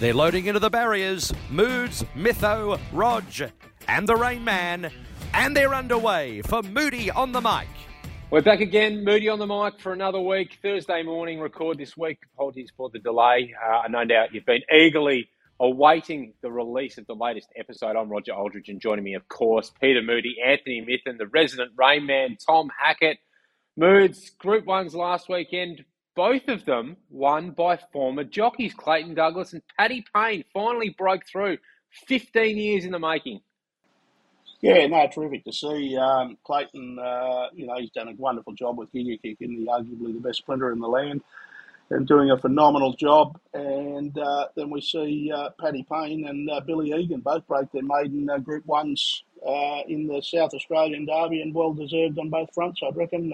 They're loading into the barriers. Moods, Mytho, Rog, and the Rain Man. And they're underway for Moody on the mic. We're back again, Moody on the mic for another week. Thursday morning record this week. Apologies for the delay. Uh, no doubt you've been eagerly awaiting the release of the latest episode. I'm Roger Aldridge, and joining me, of course, Peter Moody, Anthony Mithen, the resident Rain Man, Tom Hackett. Moods, Group Ones last weekend, both of them won by former jockeys, Clayton Douglas and Paddy Payne, finally broke through. 15 years in the making. Yeah, no, terrific to see. Um, Clayton, uh, you know, he's done a wonderful job with Giga Kick, and the arguably the best sprinter in the land, and doing a phenomenal job. And uh, then we see uh, Paddy Payne and uh, Billy Egan both break their maiden uh, Group Ones uh, in the South Australian Derby, and well deserved on both fronts, I reckon.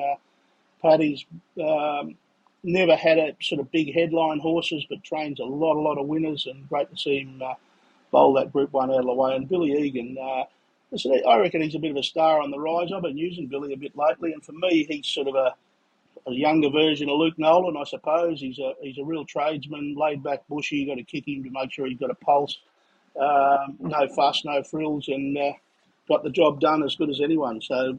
Paddy's um, never had a sort of big headline horses, but trains a lot, a lot of winners, and great to see him bowl that Group One out of the way. And Billy Egan. Listen, I reckon he's a bit of a star on the rise. I've been using Billy a bit lately, and for me, he's sort of a, a younger version of Luke Nolen, I suppose. He's a he's a real tradesman, laid back, bushy. You got to kick him to make sure he's got a pulse. Um, no fuss, no frills, and uh, got the job done as good as anyone. So,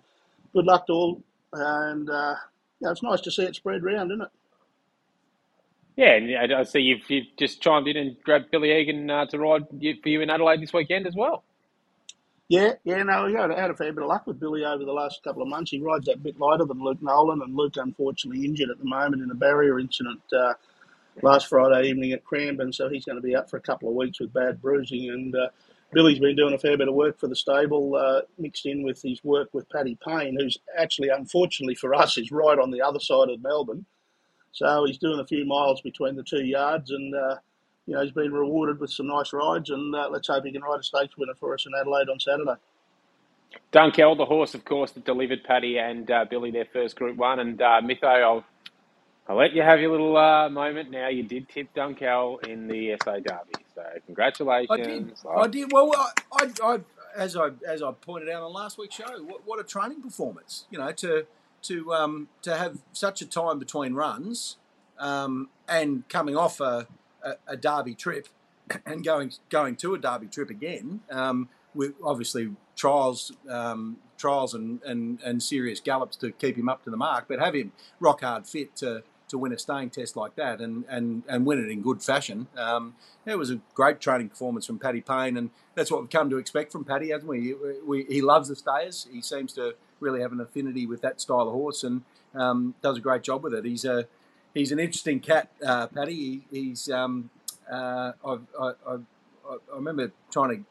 good luck to all, and uh, yeah, it's nice to see it spread round, isn't it? Yeah, and I see you've, you've just chimed in and grabbed Billy Egan uh, to ride for you in Adelaide this weekend as well. Yeah, yeah, no, he had, had a fair bit of luck with Billy over the last couple of months. He rides that bit lighter than Luke Nolen, and Luke unfortunately injured at the moment in a barrier incident uh, last Friday evening at Cranbourne, so he's going to be out for a couple of weeks with bad bruising. And uh, Billy's been doing a fair bit of work for the stable, uh, mixed in with his work with Paddy Payne, who's actually, unfortunately for us, is right on the other side of Melbourne. So he's doing a few miles between the two yards, and uh, you know, he's been rewarded with some nice rides, and uh, let's hope he can ride a stakes winner for us in Adelaide on Saturday. Dunkel, the horse, of course, that delivered Paddy and uh, Billy their first Group One, and uh, Mytho, I'll, I'll let you have your little uh, moment now. You did tip Dunkel in the SA Derby, so congratulations. I did. I did. Well, I, I, I, as I as I pointed out on last week's show, what, what a training performance! You know, to to um, to have such a time between runs um, and coming off a a, a Derby trip and going going to a Derby trip again, um, with obviously trials, um, trials and, and, and serious gallops to keep him up to the mark, but have him rock hard fit to, to win a staying test like that and, and, and win it in good fashion. Um, it was a great training performance from Paddy Payne, and that's what we've come to expect from Paddy, hasn't we? we he loves the stayers. He seems to really have an affinity with that style of horse and um, does a great job with it. He's a he's an interesting cat, uh, Paddy. He, he's um, uh, I, I, I, I, remember trying to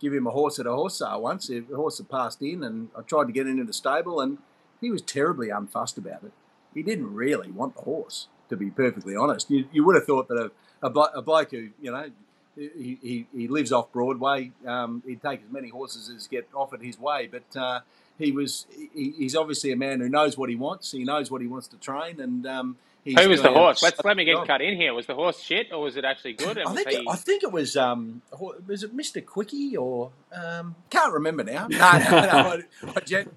give him a horse at a horse sale once. The horse had passed in, and I tried to get into the stable, and he was terribly unfussed about it. He didn't really want the horse, to be perfectly honest. You, you would have thought that a, a, a bloke who, you know, he, he, he lives off Broadway, um, he'd take as many horses as get offered his way, but uh, he was he, he's obviously a man who knows what he wants. He knows what he wants to train, and um, Who was the horse? Let's let me get cut in here. Was the horse shit or was it actually good? I think, it, I think it was um, was it Mister Quickie or um, can't remember now. No, no, no. I, I, gen-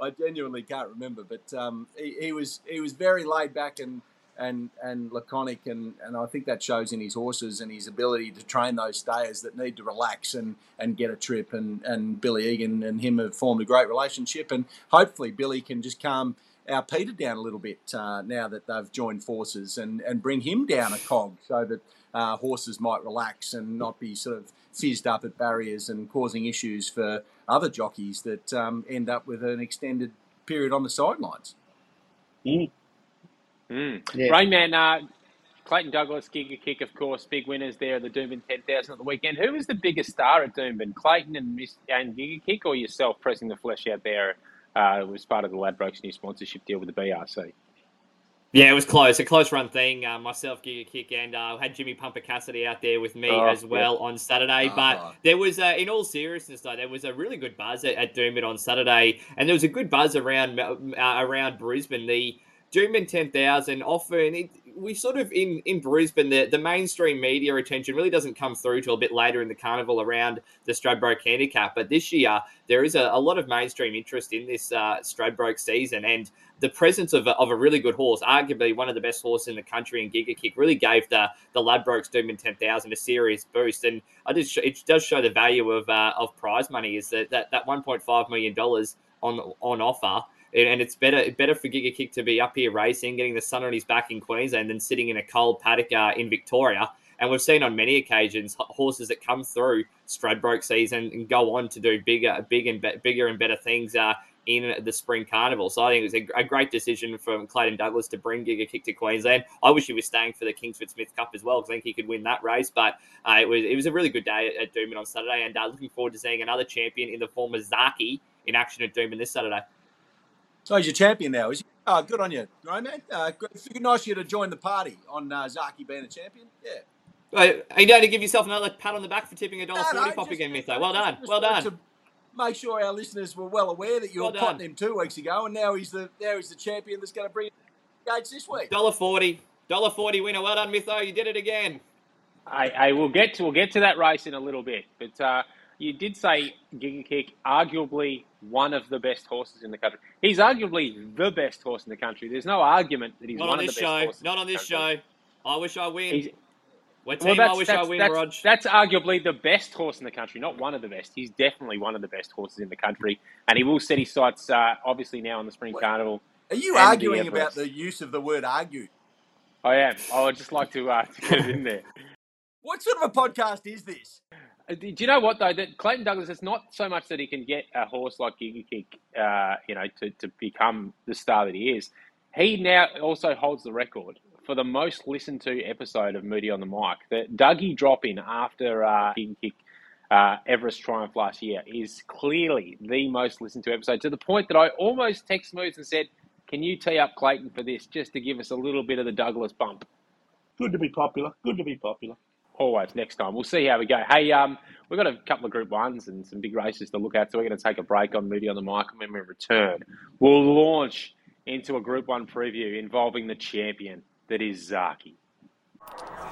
I genuinely can't remember, but um, he, he was he was very laid back and and and laconic, and, and I think that shows in his horses and his ability to train those stayers that need to relax and, and get a trip. And, and Billy Egan and him have formed a great relationship, and hopefully Billy can just calm our Peter down a little bit uh, now that they've joined forces and, and bring him down a cog so that uh, horses might relax and not be sort of fizzed up at barriers and causing issues for other jockeys that um, end up with an extended period on the sidelines. Mm. Mm. Yeah. Rainman, uh, Clayton Douglas, Giga Kick, of course, big winners there at the Doomben 10,000 at the weekend. Who was the biggest star at Doomben, Clayton and, Miss, and Giga Kick, or yourself pressing the flesh out there uh, was part of the Ladbrokes new sponsorship deal with the BRC? Yeah, it was close. A close run thing. Uh, myself, Giga Kick, and uh, had Jimmy Pumper Cassidy out there with me oh, as well yeah. on Saturday. But uh-huh. there was, uh, in all seriousness, though, there was a really good buzz at, at Doomben on Saturday, and there was a good buzz around uh, around Brisbane. The Doomben 10,000 often, it, we sort of, in, in Brisbane, the, the mainstream media attention really doesn't come through till a bit later in the carnival around the Stradbroke handicap. But this year, there is a, a lot of mainstream interest in this uh, Stradbroke season. And the presence of a, of a really good horse, arguably one of the best horses in the country in Giga Kick, really gave the the Ladbrokes Ten Thousand a serious boost, and I just it does show the value of uh, of prize money is that that, that one point five million dollars on on offer. And it's better better for Giga Kick to be up here racing, getting the sun on his back in Queensland, than sitting in a cold paddock uh, in Victoria. And we've seen on many occasions horses that come through Stradbroke season and go on to do bigger, big and be- bigger and better things uh, in the spring carnival. So I think it was a, a, great decision from Clayton Douglas to bring Giga Kick to Queensland. I wish he was staying for the Kingsford Smith Cup as well because I think he could win that race. But uh, it was it was a really good day at, at on Saturday, and uh, looking forward to seeing another champion in the form of Zaaki in action at Doomben this Saturday. So he's your champion now, is he? Oh, good on you, right, man. Uh, good, nice of you to join the party on uh, Zaaki being a champion. Yeah. Are you going to give yourself another pat on the back for tipping a dollar no, forty no, pop again, Mytho? Well done, well done make sure our listeners were well aware that you well were potting him two weeks ago, and now he's the now he's the champion that's going to bring gates this week. Dollar forty, dollar forty winner. Well done, Mytho. You did it again. I, I will get to we'll get to that race in a little bit, but uh, you did say Giga Kick, arguably one of the best horses in the country. He's arguably the best horse in the country. There's no argument that he's Not one on this of the best show. horses. Not on this show. I wish I win. He's, what team well, I wish I win, that's, Rog? That's arguably the best horse in the country, not one of the best. He's definitely one of the best horses in the country, and he will set his sights uh, obviously now on the Spring Carnival. Are you arguing about the use of the word "argue"? I am. I would just like to, uh, to get it in there. what sort of a podcast is this? Uh, do you know what though? That Clayton Douglas, it's not so much that he can get a horse like Giga Kick, uh, you know, to, to become the star that he is. He now also holds the record for the most listened to episode of Moody on the Mic. The Dougie drop in after uh, King Kick uh, Everest Triumph last year is clearly the most listened to episode to the point that I almost text Moose and said, Can you tee up Clayton for this just to give us a little bit of the Douglas bump? Good to be popular. Good to be popular. Always next time. We'll see how we go. Hey, um, we've got a couple of Group Ones and some big races to look at, so we're going to take a break on Moody on the Mic, and when we return, we'll launch into a Group One preview involving the champion, that is Zaaki.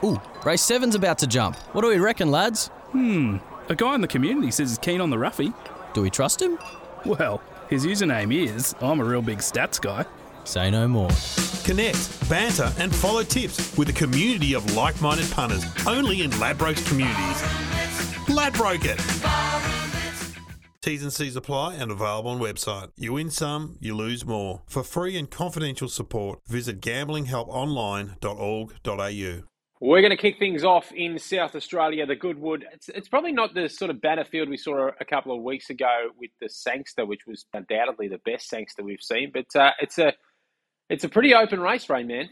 Ooh, race seven's about to jump. What do we reckon, lads? Hmm, a guy in the community says he's keen on the roughy. Do we trust him? Well, his username is I'm a real big stats guy. Say no more. Connect, banter, and follow tips with a community of like minded punters only in Ladbrokes communities. Ladbroke it! T's and C's apply and available on website. You win some, you lose more. For free and confidential support, visit gamblinghelponline.org.au. We're going to kick things off in South Australia, the Goodwood. It's, it's probably not the sort of banner field we saw a couple of weeks ago with the Sangster, which was undoubtedly the best Sangster we've seen. But uh, it's a it's a pretty open race, Rain Man.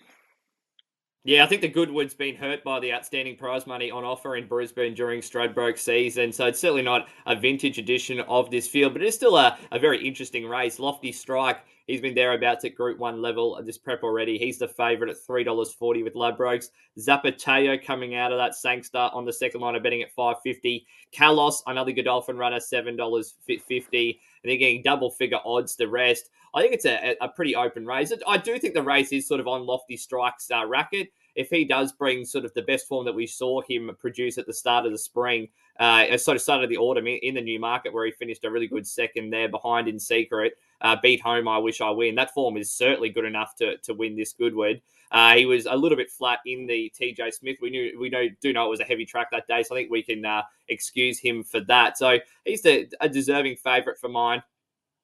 Yeah, I think the Goodwood's been hurt by the outstanding prize money on offer in Brisbane during Stradbroke season, so it's certainly not a vintage edition of this field, but it's still a, a very interesting race. Lofty Strike, he's been thereabouts at Group 1 level at this prep already. He's the favourite at $3.40 with Ladbrokes. Zapateo coming out of that Sangster on the second line of betting at 550 Kalos, another Godolphin runner, $7.50 and they're getting double figure odds the rest. I think it's a, a pretty open race. I do think the race is sort of on Lofty Strike's uh, racket. If he does bring sort of the best form that we saw him produce at the start of the spring, uh, sort of started the autumn in, in, the Newmarket where he finished a really good second there behind in secret, uh, beat home. I wish I win. That form is certainly good enough to to win this Goodwood. Uh, he was a little bit flat in the TJ Smith. We knew we know do know it was a heavy track that day, so I think we can uh, excuse him for that. So he's the, a deserving favourite for mine.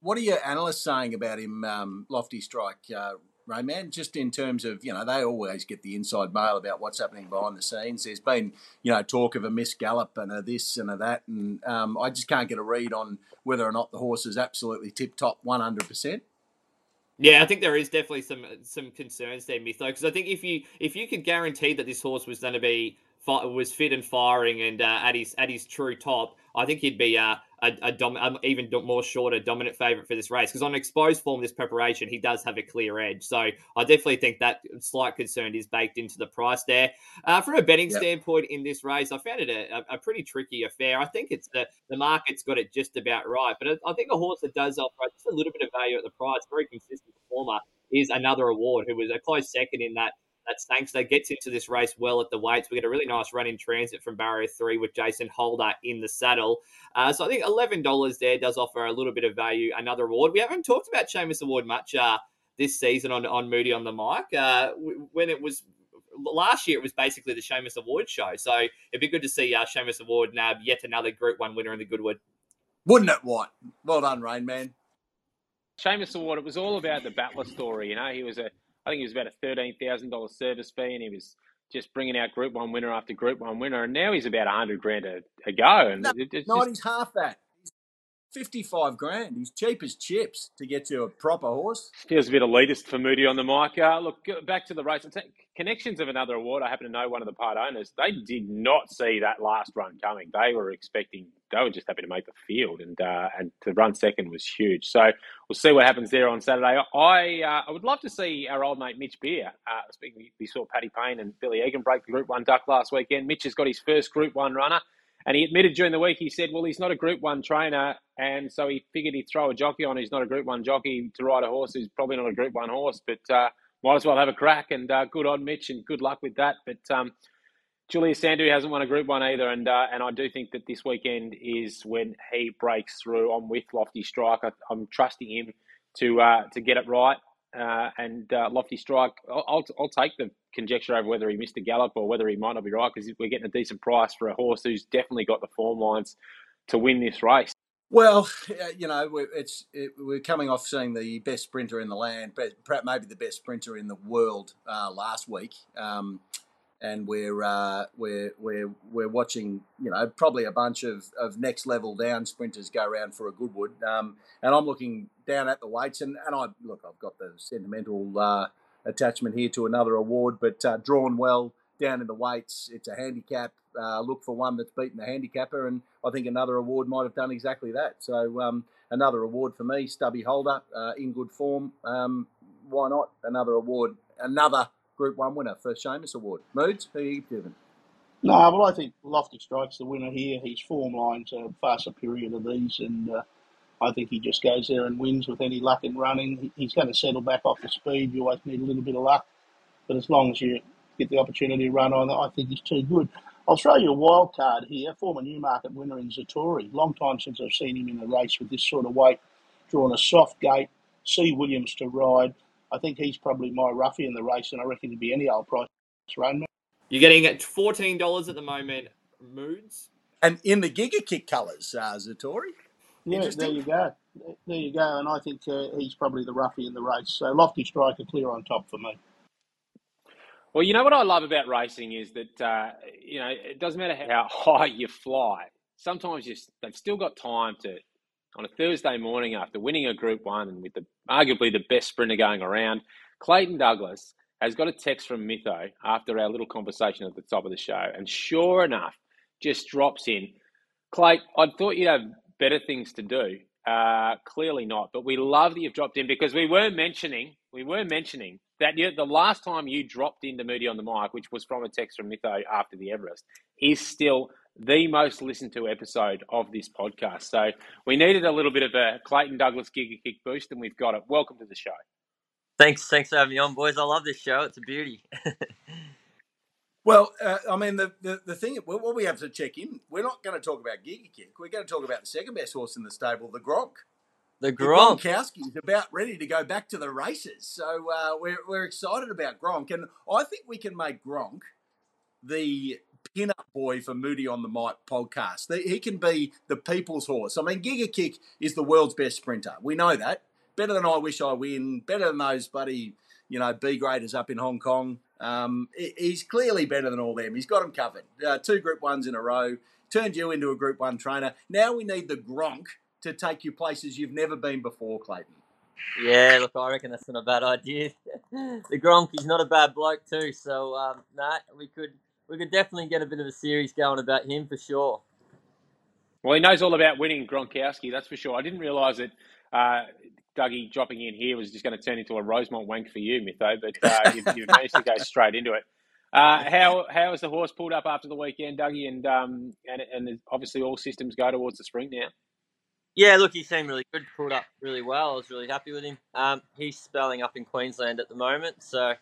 What are your analysts saying about him, um, Lofty Strike, uh, Rayman? Just in terms of, you know, they always get the inside mail about what's happening behind the scenes. There's been, you know, talk of a miss gallop and a this and a that. And um, I just can't get a read on whether or not the horse is absolutely tip top 100%. Yeah, I think there is definitely some some concerns there, Mytho, because I think if you if you could guarantee that this horse was going to be was fit and firing and uh, at his at his true top, I think he'd be uh, a, a dom- um, even more shorter dominant favorite for this race. Because on exposed form this preparation he does have a clear edge. So i definitely think that slight concern is baked into the price there. Uh, from a betting yep. standpoint in this race i found it a, a, pretty tricky affair. I think it's the the market's got it just about right but i think a horse that does offer just a little bit of value at the price very consistent performer is another award who was a close second in that that Sangster gets into this race well at the weights. We get a really nice run in transit from barrier three with Jason Holder in the saddle. Uh, so I think $11 there does offer a little bit of value, another award. We haven't talked about Shamus Award much uh, this season on on Moody on the mic. Uh, when it was last year, it was basically the Shamus Award show. So it'd be good to see uh, Shamus Award nab yet another Group One winner in the Goodwood. Wouldn't it, White? Well done, Rain Man. Shamus Award. It was all about the battler story. You know, he was a. I think he was about a thirteen thousand dollars service fee, and he was just bringing out Group One winner after Group One winner, and now he's about a hundred grand a, a go. And no, it, it's not, just... he's half that. 55 grand. He's cheap as chips to get you a proper horse. Feels a bit elitist for Moody on the mic. Uh, look, back to the race. Connections of another award. I happen to know one of the part owners. They did not see that last run coming. They were expecting, they were just happy to make the field, and uh, and to run second was huge. So we'll see what happens there on Saturday. I uh, I would love to see our old mate Mitch Beer. Uh, speaking, we saw Paddy Payne and Billy Egan break the Group One duck last weekend. Mitch has got his first Group One runner. And he admitted during the week, he said, well, he's not a Group 1 trainer. And so he figured he'd throw a jockey on who's not a Group 1 jockey to ride a horse who's probably not a Group 1 horse. But uh, might as well have a crack. And uh, good on Mitch and good luck with that. But um, Julius Sandu hasn't won a Group 1 either. And uh, and I do think that this weekend is when he breaks through. I'm with Lofty Strike. I, am trusting him to uh, to get it right. Uh, and uh, Lofty Strike, I'll, I'll, I'll, take the conjecture over whether he missed a gallop or whether he might not be right because we're getting a decent price for a horse who's definitely got the form lines to win this race. Well, you know, it's it, we're coming off seeing the best sprinter in the land, perhaps maybe the best sprinter in the world uh, last week. Um, and we're uh, we're we're we're watching you know probably a bunch of, of next level down sprinters go around for a Goodwood, um, and I'm looking down at the weights and, and I look I've got the sentimental uh, attachment here to another award, but uh, drawn well down in the weights. It's a handicap. Uh, look for one that's beaten the handicapper, and I think another award might have done exactly that. So um, another award for me, Stubby Holder, uh, in good form. Um, why not another award? Another Group One winner for Shamus Award. Moods, who are you giving? No, well, I think Lofty Strike's the winner here. His form lines are far superior to these, and uh, I think he just goes there and wins with any luck in running. He's going to settle back off the speed. You always need a little bit of luck, but as long as you get the opportunity to run on, I think he's too good. I'll throw you a wild card here. Former Newmarket winner in Zatori. Long time since I've seen him in a race with this sort of weight. Drawn a soft gate. C. Williams to ride. I think he's probably my roughie in the race, and I reckon he'd be any old price run. You're getting at fourteen dollars at the moment. Moods and in the Giga Kick colours, uh, Zatori. Yeah, there you go. There you go. And I think uh, he's probably the roughie in the race. So Lofty Striker clear on top for me. Well, you know what I love about racing is that uh, you know it doesn't matter how high you fly. Sometimes you, they've still got time to on a Thursday morning after winning a Group One and with the arguably the best sprinter going around. Clayton Douglas has got a text from Mytho after our little conversation at the top of the show, and sure enough, just drops in. Clay, I thought you'd have better things to do. Uh, clearly not, but we love that you've dropped in because we were mentioning we were mentioning that you, the last time you dropped into Moody on the mic, which was from a text from Mytho after the Everest, is still the most listened to episode of this podcast. So we needed a little bit of a Clayton Douglas Giga Kick boost, and we've got it. Welcome to the show. Thanks, thanks for having me on, boys. I love this show. It's a beauty. well, uh, I mean, the, the, the thing, what we have to check in, we're not going to talk about Giga Kick. We're going to talk about the second best horse in the stable, the Gronk. The Gronk. The is about ready to go back to the races. So uh, we're, we're excited about Gronk. And I think we can make Gronk the pin-up boy for Moody on the Mic podcast. He can be the people's horse. I mean, Giga Kick is the world's best sprinter. We know that. Better than I wish I win. Better than those buddy, you know, B graders up in Hong Kong. Um, he's clearly better than all them. He's got them covered. Uh, two Group Ones in a row. Turned you into a Group One trainer. Now we need the Gronk to take you places you've never been before, Clayton. Yeah, look, I reckon that's not a bad idea. the Gronk, he's not a bad bloke too. So, um, nah, we could we could definitely get a bit of a series going about him for sure. Well, he knows all about winning Gronkowski, that's for sure. I didn't realise that uh, Dougie dropping in here was just going to turn into a Rosemont wank for you, Mytho, but uh, you've, you've, managed to go straight into it. Uh, how how has the horse pulled up after the weekend, Dougie? And um, and and obviously all systems go towards the spring now. Yeah, look, he seemed really good, pulled up really well. I was really happy with him. Um, he's spelling up in Queensland at the moment, so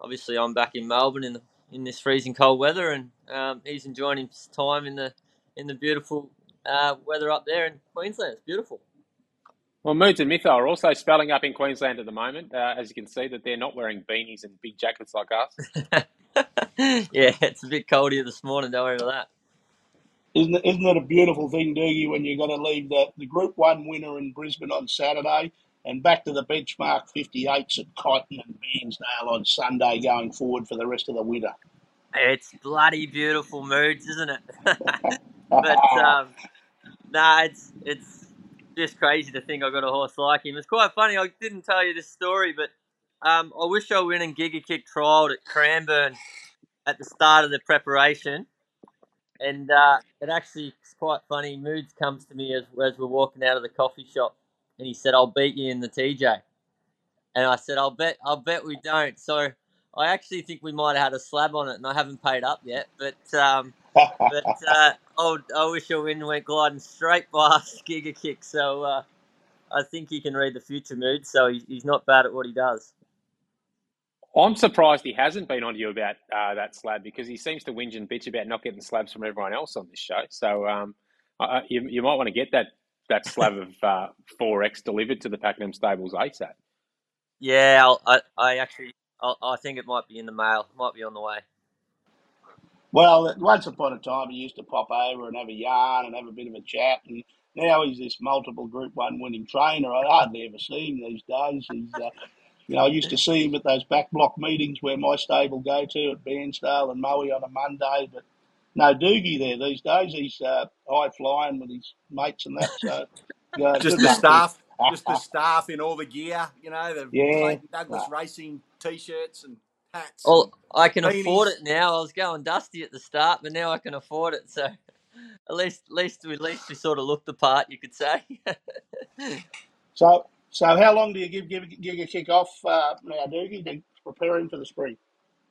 obviously I'm back in Melbourne in the in this freezing cold weather, and um, he's enjoying his time in the in the beautiful uh, weather up there in Queensland. It's beautiful. Well, Moods and Mytho are also spelling up in Queensland at the moment. Uh, as you can see, that they're not wearing beanies and big jackets like us. yeah, it's a bit cold here this morning. Don't worry about that. Isn't it, isn't it a beautiful thing, Doogie, when you've got to leave the, the Group 1 winner in Brisbane on Saturday and back to the benchmark 58s at Kyneton and Bairnsdale on Sunday going forward for the rest of the winter? It's bloody beautiful moods, isn't it? but um, nah, it's it's just crazy to think I got a horse like him. It's quite funny. I didn't tell you this story, but um, I wish I went and Giga Kick trialled at Cranbourne at the start of the preparation and uh, it actually is quite funny. Moods comes to me as, as we're walking out of the coffee shop, and he said, "I'll beat you in the TJ." And I said, "I'll bet, I'll bet we don't." So I actually think we might have had a slab on it, and I haven't paid up yet. But um, but uh, oh, I wish your wind went gliding straight past Giga Kick. So uh, I think he can read the future mood. So he's not bad at what he does. I'm surprised he hasn't been on to you about uh, that slab because he seems to whinge and bitch about not getting slabs from everyone else on this show. So um, uh, you, you might want to get that that slab of uh, 4X delivered to the Pakenham Stables ASAP. Yeah, I'll, i I, actually I'll, i think it might be in the mail. It might be on the way. Well, once upon a time, he used to pop over and have a yarn and have a bit of a chat, and now he's this multiple Group One winning trainer. I hardly ever see him these days. He's uh, you know, I used to see him at those back block meetings where my stable go to at Bairnsdale and Moe on a Monday, but no Doogie there these days. He's uh, high flying with his mates and that. So yeah, just the staff, just the staff in all the gear. You know, the yeah, Douglas Racing t-shirts and hats. Well, I can beanies. afford it now. I was going dusty at the start, but now I can afford it. So at least, at least, at least we sort of look the part, you could say. so so how long do you give Giga a kick off uh, now, Doogie, to prepare him for the spring?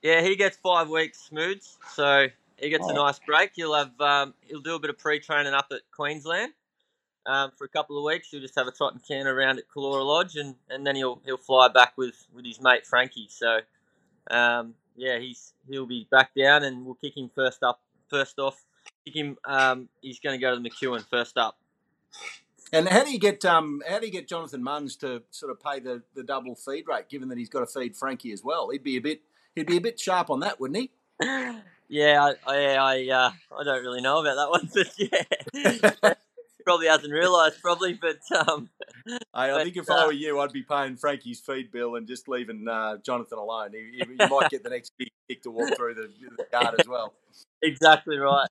Yeah, he gets five weeks smooths, so he gets oh. a nice break. He'll have um, he'll do a bit of pre-training up at Queensland um, for a couple of weeks. He'll just have a trot and can around at Calora Lodge, and, and then he'll he'll fly back with, with his mate Frankie. So um, yeah, he's he'll be back down, and we'll kick him first up. First off, kick him. Um, he's going to go to the McEwen first up. And how do you get um, how do you get Jonathan Munz to sort of pay the, the double feed rate, given that he's got to feed Frankie as well? He'd be a bit he'd be a bit sharp on that, wouldn't he? Yeah, I I I, uh, I don't really know about that one, but yeah, probably hasn't realised probably, but um, I, I think if uh, I were you, I'd be paying Frankie's feed bill and just leaving uh, Jonathan alone. He, he, he might get the next big kick to walk through the, the yard as well. Exactly right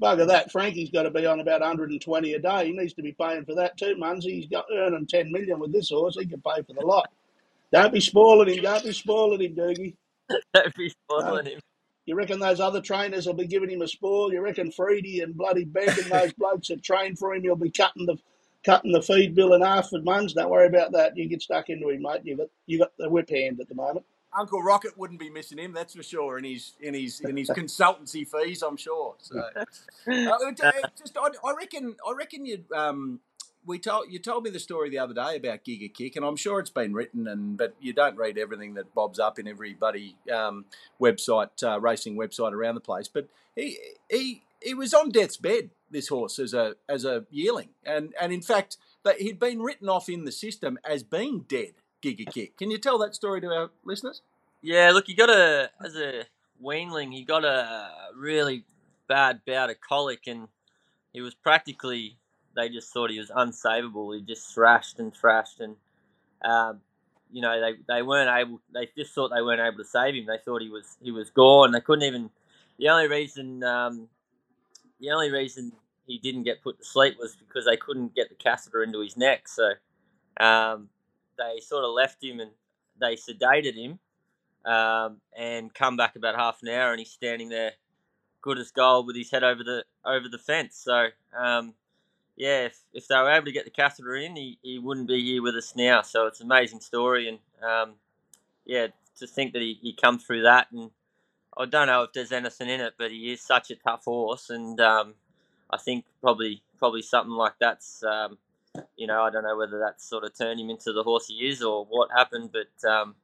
bugger that. Frankie's got to be on about 120 a day. He needs to be paying for that too, Munsey. He's got earning 10 million with this horse. He can pay for the lot. Don't be spoiling him. Don't be spoiling him, Doogie. Don't be spoiling him. You reckon those other trainers will be giving him a spoil? You reckon Freedy and bloody Beck and those blokes that train for him, you'll be cutting the cutting the feed bill in half for Munz? Don't worry about that. You get stuck into him, mate. You got you got the whip hand at the moment. Uncle Rocket wouldn't be missing him, that's for sure. In his in his in his consultancy fees, I'm sure. So, uh, just I, I, reckon I reckon you um, we told you told me the story the other day about Giga Kick, and I'm sure it's been written, and but you don't read everything that bobs up in every buddy um, website, uh, racing website around the place. But he he he was on death's bed. This horse as a as a yearling, and and in fact, he'd been written off in the system as being dead Giga Kick. Can you tell that story to our listeners? Yeah, look, he got a as a weanling, he got a really bad bout of colic, and he was practically. They just thought he was unsavable. He just thrashed and thrashed, and um, you know they, they weren't able. They just thought they weren't able to save him. They thought he was he was gone. They couldn't even. The only reason um, the only reason he didn't get put to sleep was because they couldn't get the catheter into his neck. So um, they sort of left him and they sedated him um, and come back about half an hour and he's standing there good as gold with his head over the over the fence. So um, yeah, if, if they were able to get the catheter in, he, he wouldn't be here with us now. So it's an amazing story and um, yeah, to think that he, he come through that and I don't know if there's anything in it, but he is such a tough horse and um, I think probably probably something like that's um, you know, I don't know whether that's sort of turned him into the horse he is or what happened, but um,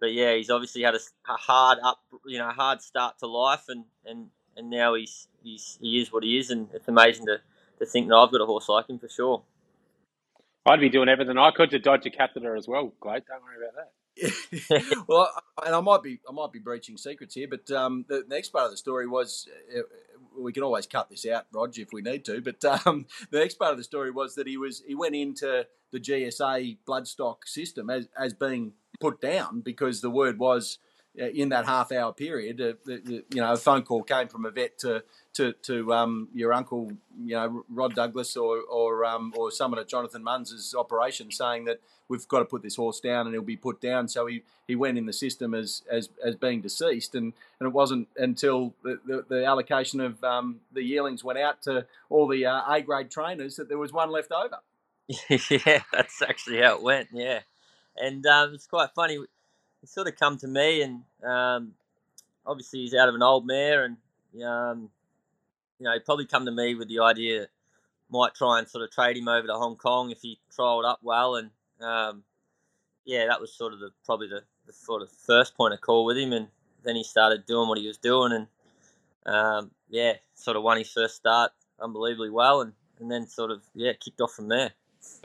but yeah, he's obviously had a, a, hard up, you know, hard start to life, and, and, and now he's he's he is what he is, and it's amazing to, to think that I've got a horse like him for sure. I'd be doing everything I could to dodge a catheter as well, Glade. Don't worry about that. well, and I might be I might be breaching secrets here, but um, the next part of the story was uh, we can always cut this out, Rog, if we need to. But um, the next part of the story was that he was he went into the GSA bloodstock system as as being put down because the word was uh, in that half hour period, uh, you know, a phone call came from a vet to to, to um, your uncle, you know, Rod Douglas or or um, or someone at Jonathan Munz's operation saying that we've got to put this horse down and he'll be put down. So he, he went in the system as, as, as being deceased. And, and it wasn't until the, the, the allocation of um, the yearlings went out to all the uh, A grade trainers that there was one left over. yeah, that's actually how it went. Yeah. And um, it's quite funny. He sort of come to me, and um, obviously he's out of an old mare, and um, you know, he probably come to me with the idea might try and sort of trade him over to Hong Kong if he trialled up well, and um, yeah, that was sort of the probably the, the, sort of first point of call with him, and then he started doing what he was doing, and um, yeah, sort of won his first start unbelievably well, and, and then sort of yeah kicked off from there.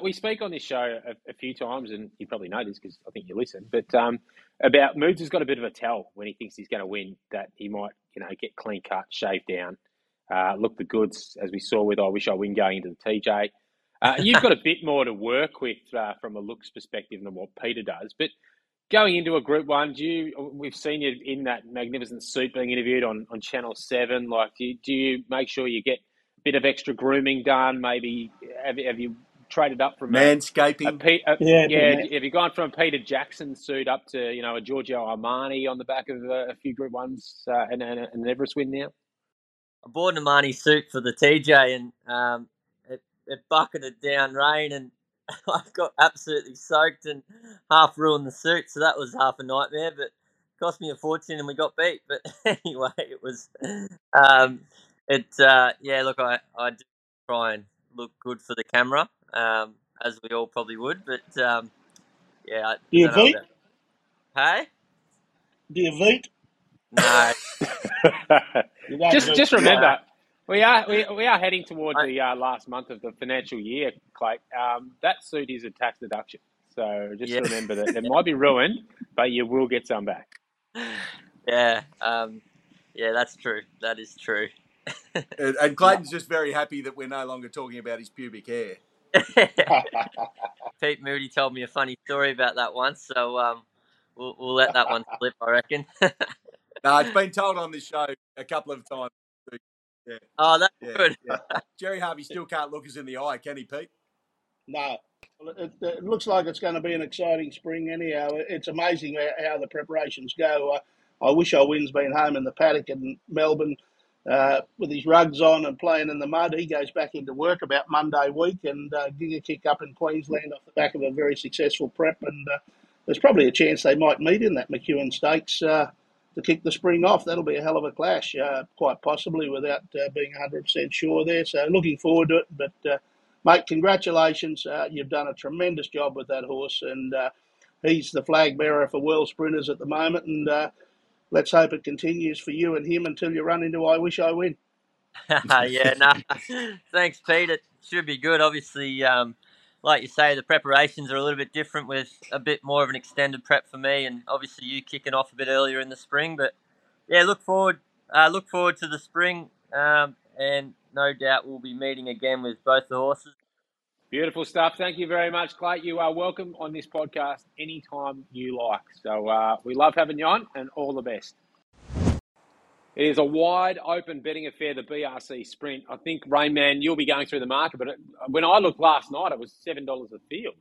We speak on this show a, a few times, and you probably know this because I think you listen. But um, about Moods has got a bit of a tell when he thinks he's going to win that he might, you know, get clean cut, shaved down, uh, look the goods as we saw with I Wish I Win going into the TJ. Uh, you've got a bit more to work with uh, from a looks perspective than what Peter does. But going into a Group One, do you? We've seen you in that magnificent suit being interviewed on, on Channel Seven. Like, do you, do you make sure you get a bit of extra grooming done? Maybe have, have you traded up from manscaping? A, a, a, yeah, yeah. Have you gone from a Peter Jackson suit up to you know a Giorgio Armani on the back of a, few Group Ones uh, and, and, and an Everest win now? I bought an Armani suit for the TJ, and um, it bucketed down rain and I got absolutely soaked and half ruined the suit. So that was half a nightmare, but cost me a fortune and we got beat. But anyway, it was, um, it, uh, yeah, look, I, I do try and look good for the camera, um, as we all probably would, but, um, yeah. I, do you beat? Hey? Do you beat? No. just, just remember, we are we, we are heading towards the uh, last month of the financial year, Clay. Um, that suit is a tax deduction, so just yeah. remember that it might be ruined, but you will get some back. Yeah, um, yeah, that's true. That is true. and, and Clayton's just very happy that we're no longer talking about his pubic hair. Pete Moody told me a funny story about that once, so um, we'll, we'll let that one slip, I reckon. no, it's been told on this show a couple of times. Yeah. Oh, that's yeah, good. yeah. Gerry Harvey still can't look us in the eye, can he, Pete? No. It, it, looks like it's going to be an exciting spring anyhow. It's amazing how the preparations go. I, I wish I Win's been home in the paddock in Melbourne uh, with his rugs on and playing in the mud. He goes back into work about Monday week and uh, Giga Kick up in Queensland off the back of a very successful prep. And uh, there's probably a chance they might meet in that McEwen Stakes uh, to kick the spring off. That'll be a hell of a clash, uh, quite possibly without uh, being 100% sure there. So looking forward to it. But, mate, congratulations. You've done a tremendous job with that horse, and he's the flag bearer for world sprinters at the moment. And let's hope it continues for you and him until you run into I Wish I Win. yeah, no. Thanks, Pete. It should be good. Obviously, um, like you say, the preparations are a little bit different with a bit more of an extended prep for me, and obviously you kicking off a bit earlier in the spring. But yeah, look forward, uh, look forward to the spring, um, and no doubt we'll be meeting again with both the horses. Beautiful stuff. Thank you very much, Clay. You are welcome on this podcast anytime you like. So uh, we love having you on, and all the best. It is a wide open betting affair, the BRC Sprint. I think, Rainman, you'll be going through the market, but when I looked last night, it was $7 a field.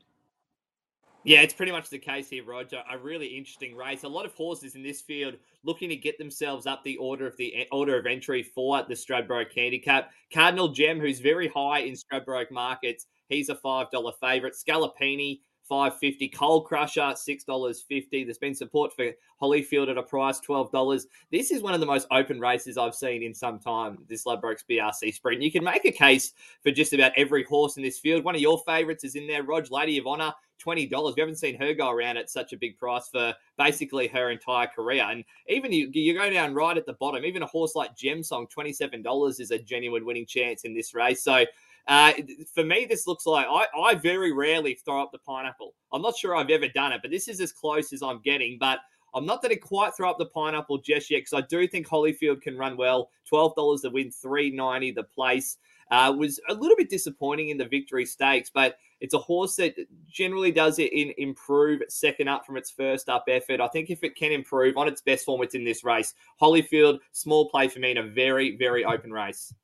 Yeah, it's pretty much the case here, Roger. A really interesting race. A lot of horses in this field looking to get themselves up the order of the order of entry for the Stradbroke Handicap. Cardinal Gem, who's very high in Stradbroke markets, he's a five dollar favourite. Scalapini, five fifty. Coal Crusher six dollars fifty. There's been support for Holyfield at a price twelve dollars. This is one of the most open races I've seen in some time. This Ladbrokes BRC Sprint. You can make a case for just about every horse in this field. One of your favourites is in there, Rog, Lady of Honor. Twenty dollars. We haven't seen her go around at such a big price for basically her entire career. And even you, you go down right at the bottom. Even a horse like Gem Song, twenty seven dollars is a genuine winning chance in this race. So Uh, for me, this looks like I, I very rarely throw up the pineapple. I'm not sure I've ever done it, but this is as close as I'm getting. But I'm not going to quite throw up the pineapple just yet because I do think Holyfield can run well. Twelve dollars to win, three ninety the place. Uh, was a little bit disappointing in the victory stakes, but it's a horse that generally does it in improve second up from its first up effort. I think if it can improve on its best form, it's in this race. Holyfield, small play for me in a very, very open race.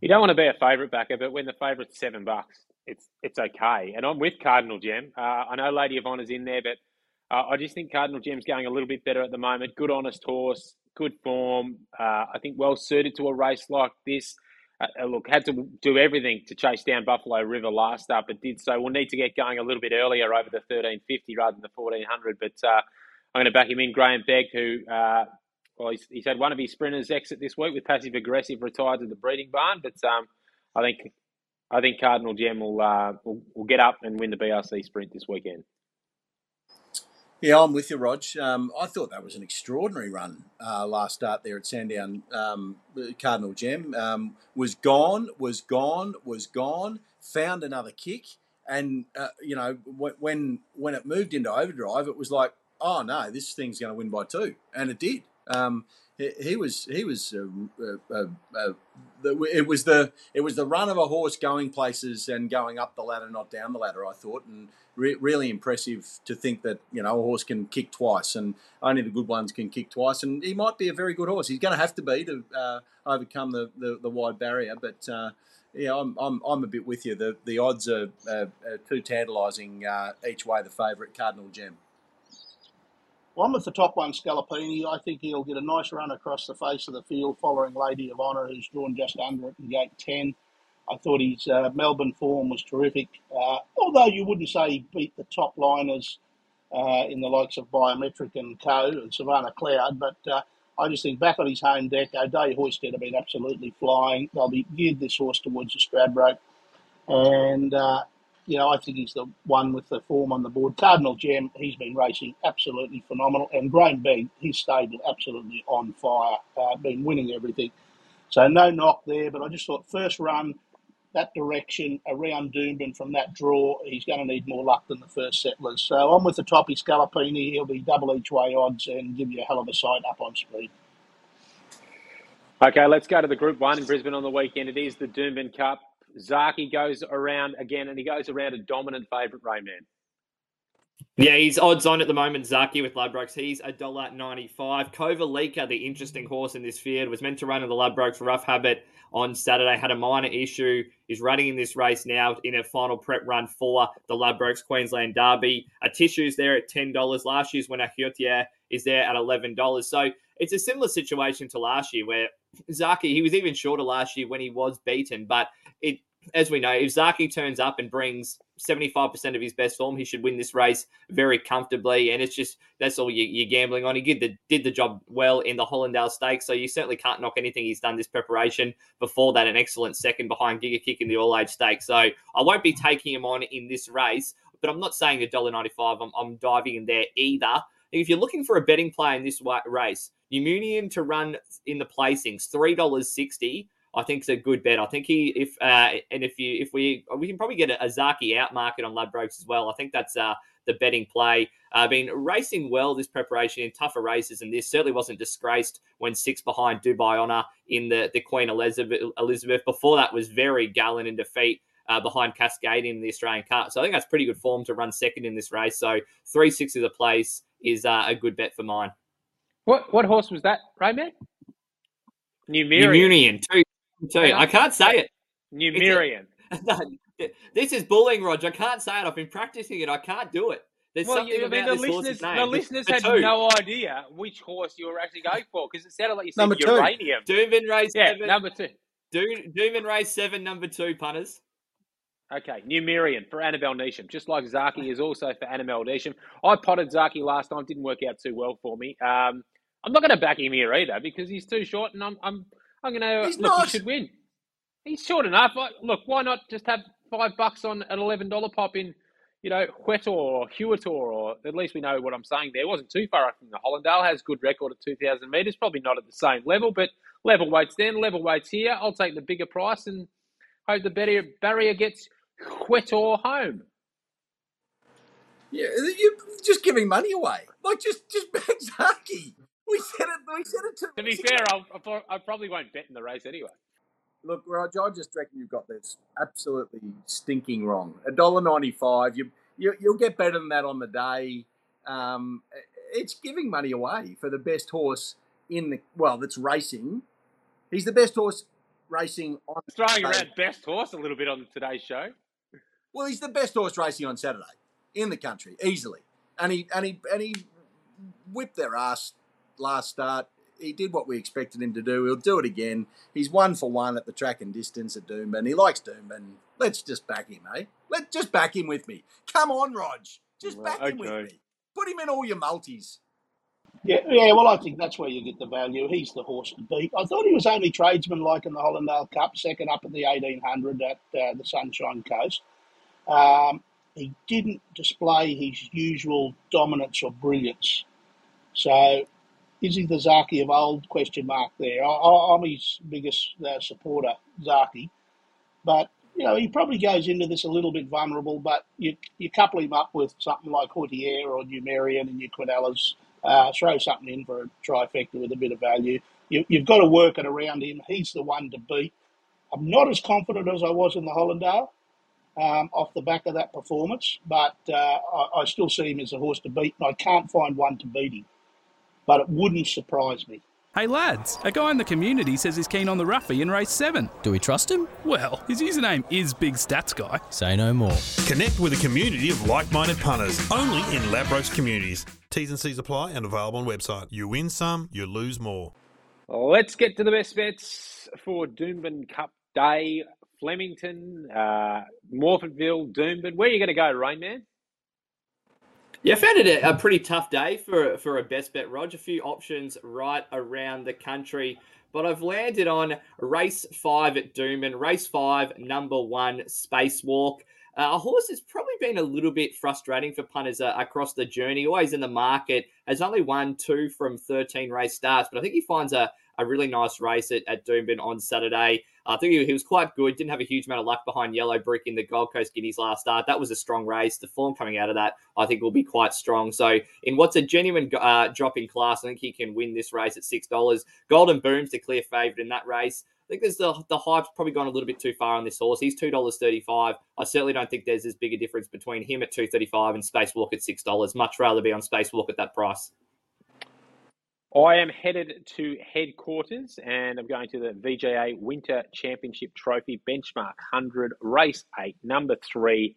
You don't want to be a favourite backer, but when the favourite's seven bucks, it's it's okay. And I'm with Cardinal Gem. Uh, I know Lady of Honor's in there, but uh, I just think Cardinal Gem's going a little bit better at the moment. Good, honest horse, good form. Uh, I think well suited to a race like this. Uh, uh look, had to do everything to chase down Buffalo River last up, but did so. We'll need to get going a little bit earlier over the 1350 rather than the 1400. But uh, I'm going to back him in. Grahame Begg, who well, he's, he's had one of his sprinters exit this week with passive aggressive retired to the breeding barn, but um, I think I think Cardinal Gem will, uh, will will get up and win the BRC sprint this weekend. Yeah, I'm with you, Rog. Um, I thought that was an extraordinary run uh, last start there at Sandown. Um, Cardinal Gem um, was gone, was gone, was gone. Found another kick, and uh, you know when when it moved into overdrive, it was like, oh no, this thing's going to win by two, and it did. Um, he, he, was he was uh, uh, uh, it was the it was the run of a horse going places and going up the ladder, not down the ladder. I thought, and re- really impressive to think that you know a horse can kick twice, and only the good ones can kick twice. And he might be a very good horse. He's going to have to be to uh, overcome the, the, the wide barrier, but. Uh, yeah, I'm, I'm, I'm a bit with you. The the odds are, are too tantalising uh, each way. The favourite Cardinal Gem. I'm with the top one, Scalapini. I think he'll get a nice run across the face of the field following Lady of Honour, who's drawn just under it in gate 10. I thought his uh, Melbourne form was terrific, uh, although you wouldn't say he beat the top liners uh, in the likes of Biometric and Co. and Savannah Cloud, but uh, I just think back on his home deck, O'Day Hoisted have been absolutely flying. They'll be geared this horse towards the Stradbroke. And uh, you know, I think he's the one with the form on the board. Cardinal Gem, he's been racing absolutely phenomenal. And Grahame Begg, his stable absolutely on fire, uh, been winning everything. So no knock there, but I just thought first run, that direction around Doomben from that draw, he's going to need more luck than the first settlers. So I'm with the toppy Scalapini. He'll be double each way odds and give you a hell of a sight up on speed. Okay, let's go to the Group 1 in Brisbane on the weekend. It is the Doomben Cup. Zaaki goes around again, and he goes around a dominant favourite, Rayman. Yeah, he's odds on at the moment. Zaaki with Ladbrokes, he's a dollar ninety-five. Kovalica, the interesting horse in this field, was meant to run in the Ladbrokes Rough Habit on Saturday. Had a minor issue. Is running in this race now in a final prep run for the Ladbrokes Queensland Derby. Atishu's there at ten dollars. Last year's winner Huetor is there at eleven dollars. So it's a similar situation to last year where Zaaki, he was even shorter last year when he was beaten, but it as we know, if Zaaki turns up and brings 75% of his best form, he should win this race very comfortably. And it's just, that's all you, are gambling on. He did the, did the job well in the Hollindale Stakes, so you certainly can't knock anything he's done this preparation. Before that, an excellent second behind Giga Kick in the All Age Stakes. So I won't be taking him on in this race, but I'm not saying $1.95. I'm, I'm diving in there either. If you're looking for a betting play in this race, Umunian to run in the placings, $3.60 I think it's a good bet. I think he if uh, and if you if we we can probably get a, Zaaki out market on Ladbrokes as well. I think that's uh, the betting play. Uh, been racing well this preparation in tougher races, and this certainly wasn't disgraced when six behind Dubai Honor in the the Queen Elizabeth. Elizabeth before that was very gallant in defeat. Uh, behind Cascade in the Australian Cup. So I think that's pretty good form to run second in this race. So three six of the place is uh, a good bet for mine. What what horse was that, Rayman? Numerian. Numerian. Two Tell you, I can't say it. Numerian. this is bullying, Roger. I can't say it. I've been practicing it. I can't do it. There's well, something I mean, about the this listeners, name. The listeners had two. no idea which horse you were actually going for because it sounded like you said number uranium. Two. Doomben race yeah, seven. number two. Doom, Doomben race seven, number two, punters. Okay, Numerian for Annabel Neasham, just like Zaaki is also for Annabel Neasham. I potted Zaaki last time, didn't work out too well for me. Um, I'm not going to back him here either because he's too short, and I'm, I'm I'm going to look. Not. He should win. He's short enough. Look, why not just have five bucks on an eleven dollar pop in you know, Huetor or Huetor, or at least we know what I'm saying there. It wasn't too far off from the Hollindale. Has good record at 2,000 metres. Probably not at the same level, but level weights then, level weights here. I'll take the bigger price and hope the barrier, barrier gets Huetor home. Yeah, you're just giving money away. Like, just just back Zaaki. We said it. We said it to. To be fair, I'll, I probably won't bet in the race anyway. Look, Rog, I just reckon you've got this absolutely stinking wrong. A dollar ninety-five. You, you you'll get better than that on the day. Um, it's giving money away for the best horse in the well that's racing. He's the best horse racing on. Throwing around best horse a little bit on today's show. Well, he's the best horse racing on Saturday in the country easily, and he and he and he whipped their ass last start. He did what we expected him to do. He'll do it again. He's one for one at the track and distance at Doomben. He likes Doomben. Let's just back him, eh? Let's just back him with me. Come on, Rog. Just back okay. him with me. Put him in all your multis. Yeah, yeah. Well, I think that's where you get the value. He's the horse to beat. I thought he was only tradesman like in the Hollindale Cup, second up at the eighteen hundred at uh, the Sunshine Coast. Um, he didn't display his usual dominance or brilliance. So, is he the Zaaki of old? Question mark there. I, am his biggest uh, supporter, Zaaki, but you know he probably goes into this a little bit vulnerable. But you you couple him up with something like Huetor or Numerian and your Quinellas, uh, throw something in for a trifecta with a bit of value. You, you've got to work it around him. He's the one to beat. I'm not as confident as I was in the Hollindale um, off the back of that performance, but uh, I, I, still see him as a horse to beat, and I can't find one to beat him. But it wouldn't surprise me. Hey lads, a guy in the community says he's keen on the Ruffy in race 7. Do we trust him? Well, his username is Big Stats Guy. Say no more. Connect with a community of like minded punters only in Ladbrokes communities. T's and C's apply and available on website. You win some, you lose more. Let's get to the best bets for Doomben Cup Day Flemington, uh, Morphettville, Doomben. Where are you going to go, Rain Man? Yeah, I found it a, a, pretty tough day for for a best bet, Rog. A few options right around the country, but I've landed on race five at Doomben, race five, number one, Spacewalk. Uh, a horse has probably been a little bit frustrating for punters uh, across the journey. Always in the market, has only won two from 13 race starts, but I think he finds a, a really nice race at, at Doomben on Saturday. I think he, he, was quite good. Didn't have a huge amount of luck behind Yellow Brick in the Gold Coast Guineas last start. That was a strong race. The form coming out of that, I think, will be quite strong. So, in what's a genuine uh, drop in class, I think he can win this race at six dollars. Golden Boom's the clear favourite in that race. I think there's the the hype's probably gone a little bit too far on this horse. He's two dollars thirty five. I certainly don't think there's as big a difference between him at two thirty five and Spacewalk at six dollars. Much rather be on Spacewalk at that price. I am headed to headquarters and I'm going to the VJA Winter Championship Trophy Benchmark 100 Race 8, number 3,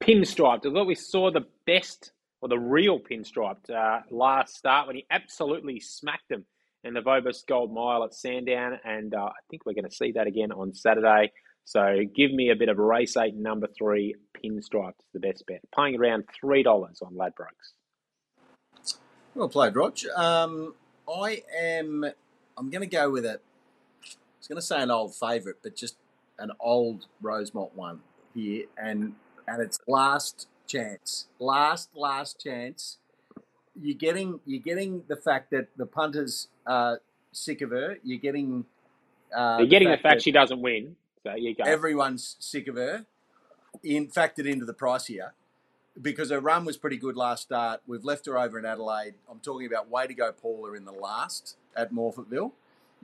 pinstriped. I thought we saw the best or the real pinstriped uh, last start when he absolutely smacked them in the Vobis Gold Mile at Sandown, and uh, I think we're going to see that again on Saturday. So give me a bit of race 8, number 3, pinstriped, the best bet. Paying around $3 on Ladbrokes. Well played, Rog. Um, I am. I'm going to go with it. I was going to say an old favourite, but just an old Rosemont one here, and and it's last chance, last last chance. You're getting you're getting the fact that the punters are sick of her. You're getting. Uh, you're getting the fact, the fact she doesn't win. So you go. Everyone's sick of her. In factored into the price here because her run was pretty good last start. We've left her over in Adelaide. I'm talking about way to go, Paula, in the last at Morphettville.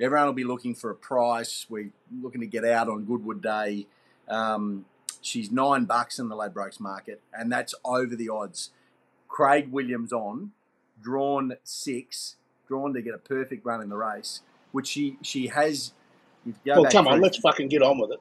Everyone will be looking for a price. We're looking to get out on Goodwood Day. Um, she's nine bucks in the Ladbrokes market, and that's over the odds. Craig Williams on, drawn six, drawn to get a perfect run in the race, which she she has. Well, come on, let's fucking get on with it.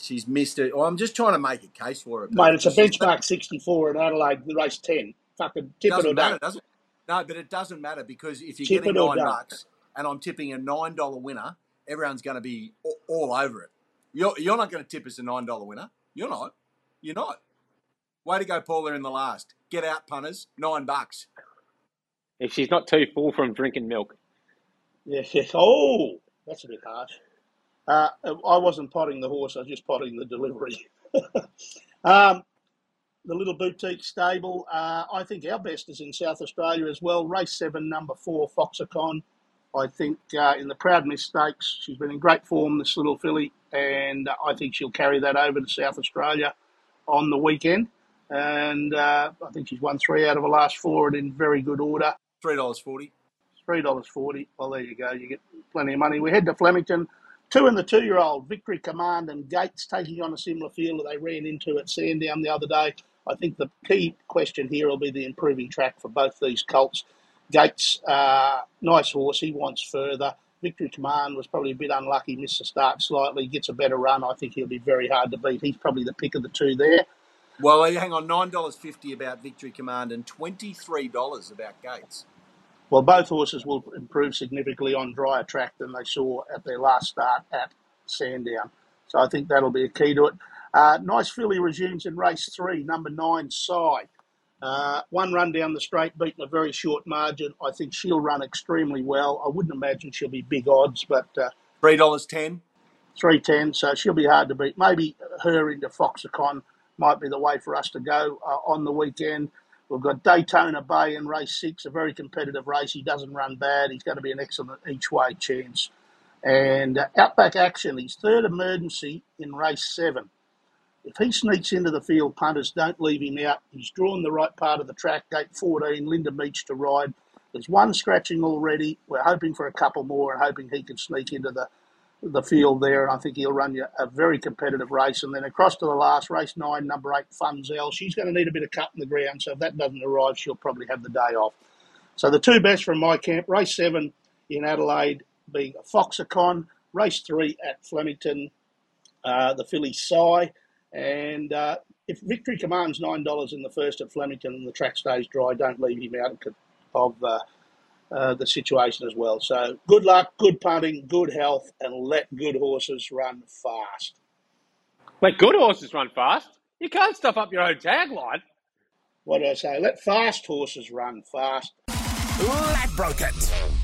She's missed it. Well, oh, I'm just trying to make a case for her. Mate, it's a benchmark 64 in Adelaide, the race 10. Fucking tip doesn't it or matter, does it? No, but it doesn't matter because if you're tip getting nine bucks and I'm tipping a nine dollar winner, everyone's going to be all over it. You're, you're not going to tip us a nine dollar winner. You're not. You're not. Way to go, Paula, in the last. Get out, punters. Nine bucks. If she's not too full from drinking milk. Yes, yes. Oh, that's a bit harsh. Uh, I wasn't potting the horse, I was just potting the delivery. um, the little boutique stable. Uh, I think our best is in South Australia as well. Race seven, number four, Foxicon. I think uh, in the Proud Mistakes, she's been in great form, this little filly, and I think she'll carry that over to South Australia on the weekend. And uh, I think she's won three out of the last four and in very good order. $3.40. $3.40. Well, there you go. You get plenty of money. We head to Flemington. Two and the two year old, Victory Command and Gates taking on a similar field that they ran into at Sandown the other day. I think the key question here will be the improving track for both these colts. Gates, uh, nice horse, he wants further. Victory Command was probably a bit unlucky, missed the start slightly, gets a better run. I think he'll be very hard to beat. He's probably the pick of the two there. Well, hang on, $9.50 about Victory Command and $23 about Gates. Well, both horses will improve significantly on drier track than they saw at their last start at Sandown. So I think that'll be a key to it. Uh, nice filly resumes in race three, number nine, Side. Uh, one run down the straight, beaten a very short margin. I think she'll run extremely well. I wouldn't imagine she'll be big odds, but uh, three dollars ten, three ten. So she'll be hard to beat. Maybe her into Foxicon might be the way for us to go uh, on the weekend. We've got Daytona Bay in race six, a very competitive race. He doesn't run bad. He's going to be an excellent each way chance. And uh, Outback Action, his third emergency in race seven. If he sneaks into the field, punters don't leave him out. He's drawn the right part of the track, gate 14, Linda Meech to ride. There's one scratching already. We're hoping for a couple more and hoping he can sneak into the the field there, and I think he'll run you a very competitive race. And then across to the last race nine, number eight, Funzel. She's going to need a bit of cut in the ground, so if that doesn't arrive, she'll probably have the day off. So the two best from my camp, race seven in Adelaide being Foxicon, race three at Flemington, uh, the filly Psy, and uh, if Victory commands nine dollars in the first at Flemington and the track stays dry, don't leave him out of uh, uh, the situation as well. So good luck, good punting, good health, and let good horses run fast. Let good horses run fast. You can't stuff up your own tagline. What do I say? Let fast horses run fast. Ladbroke it.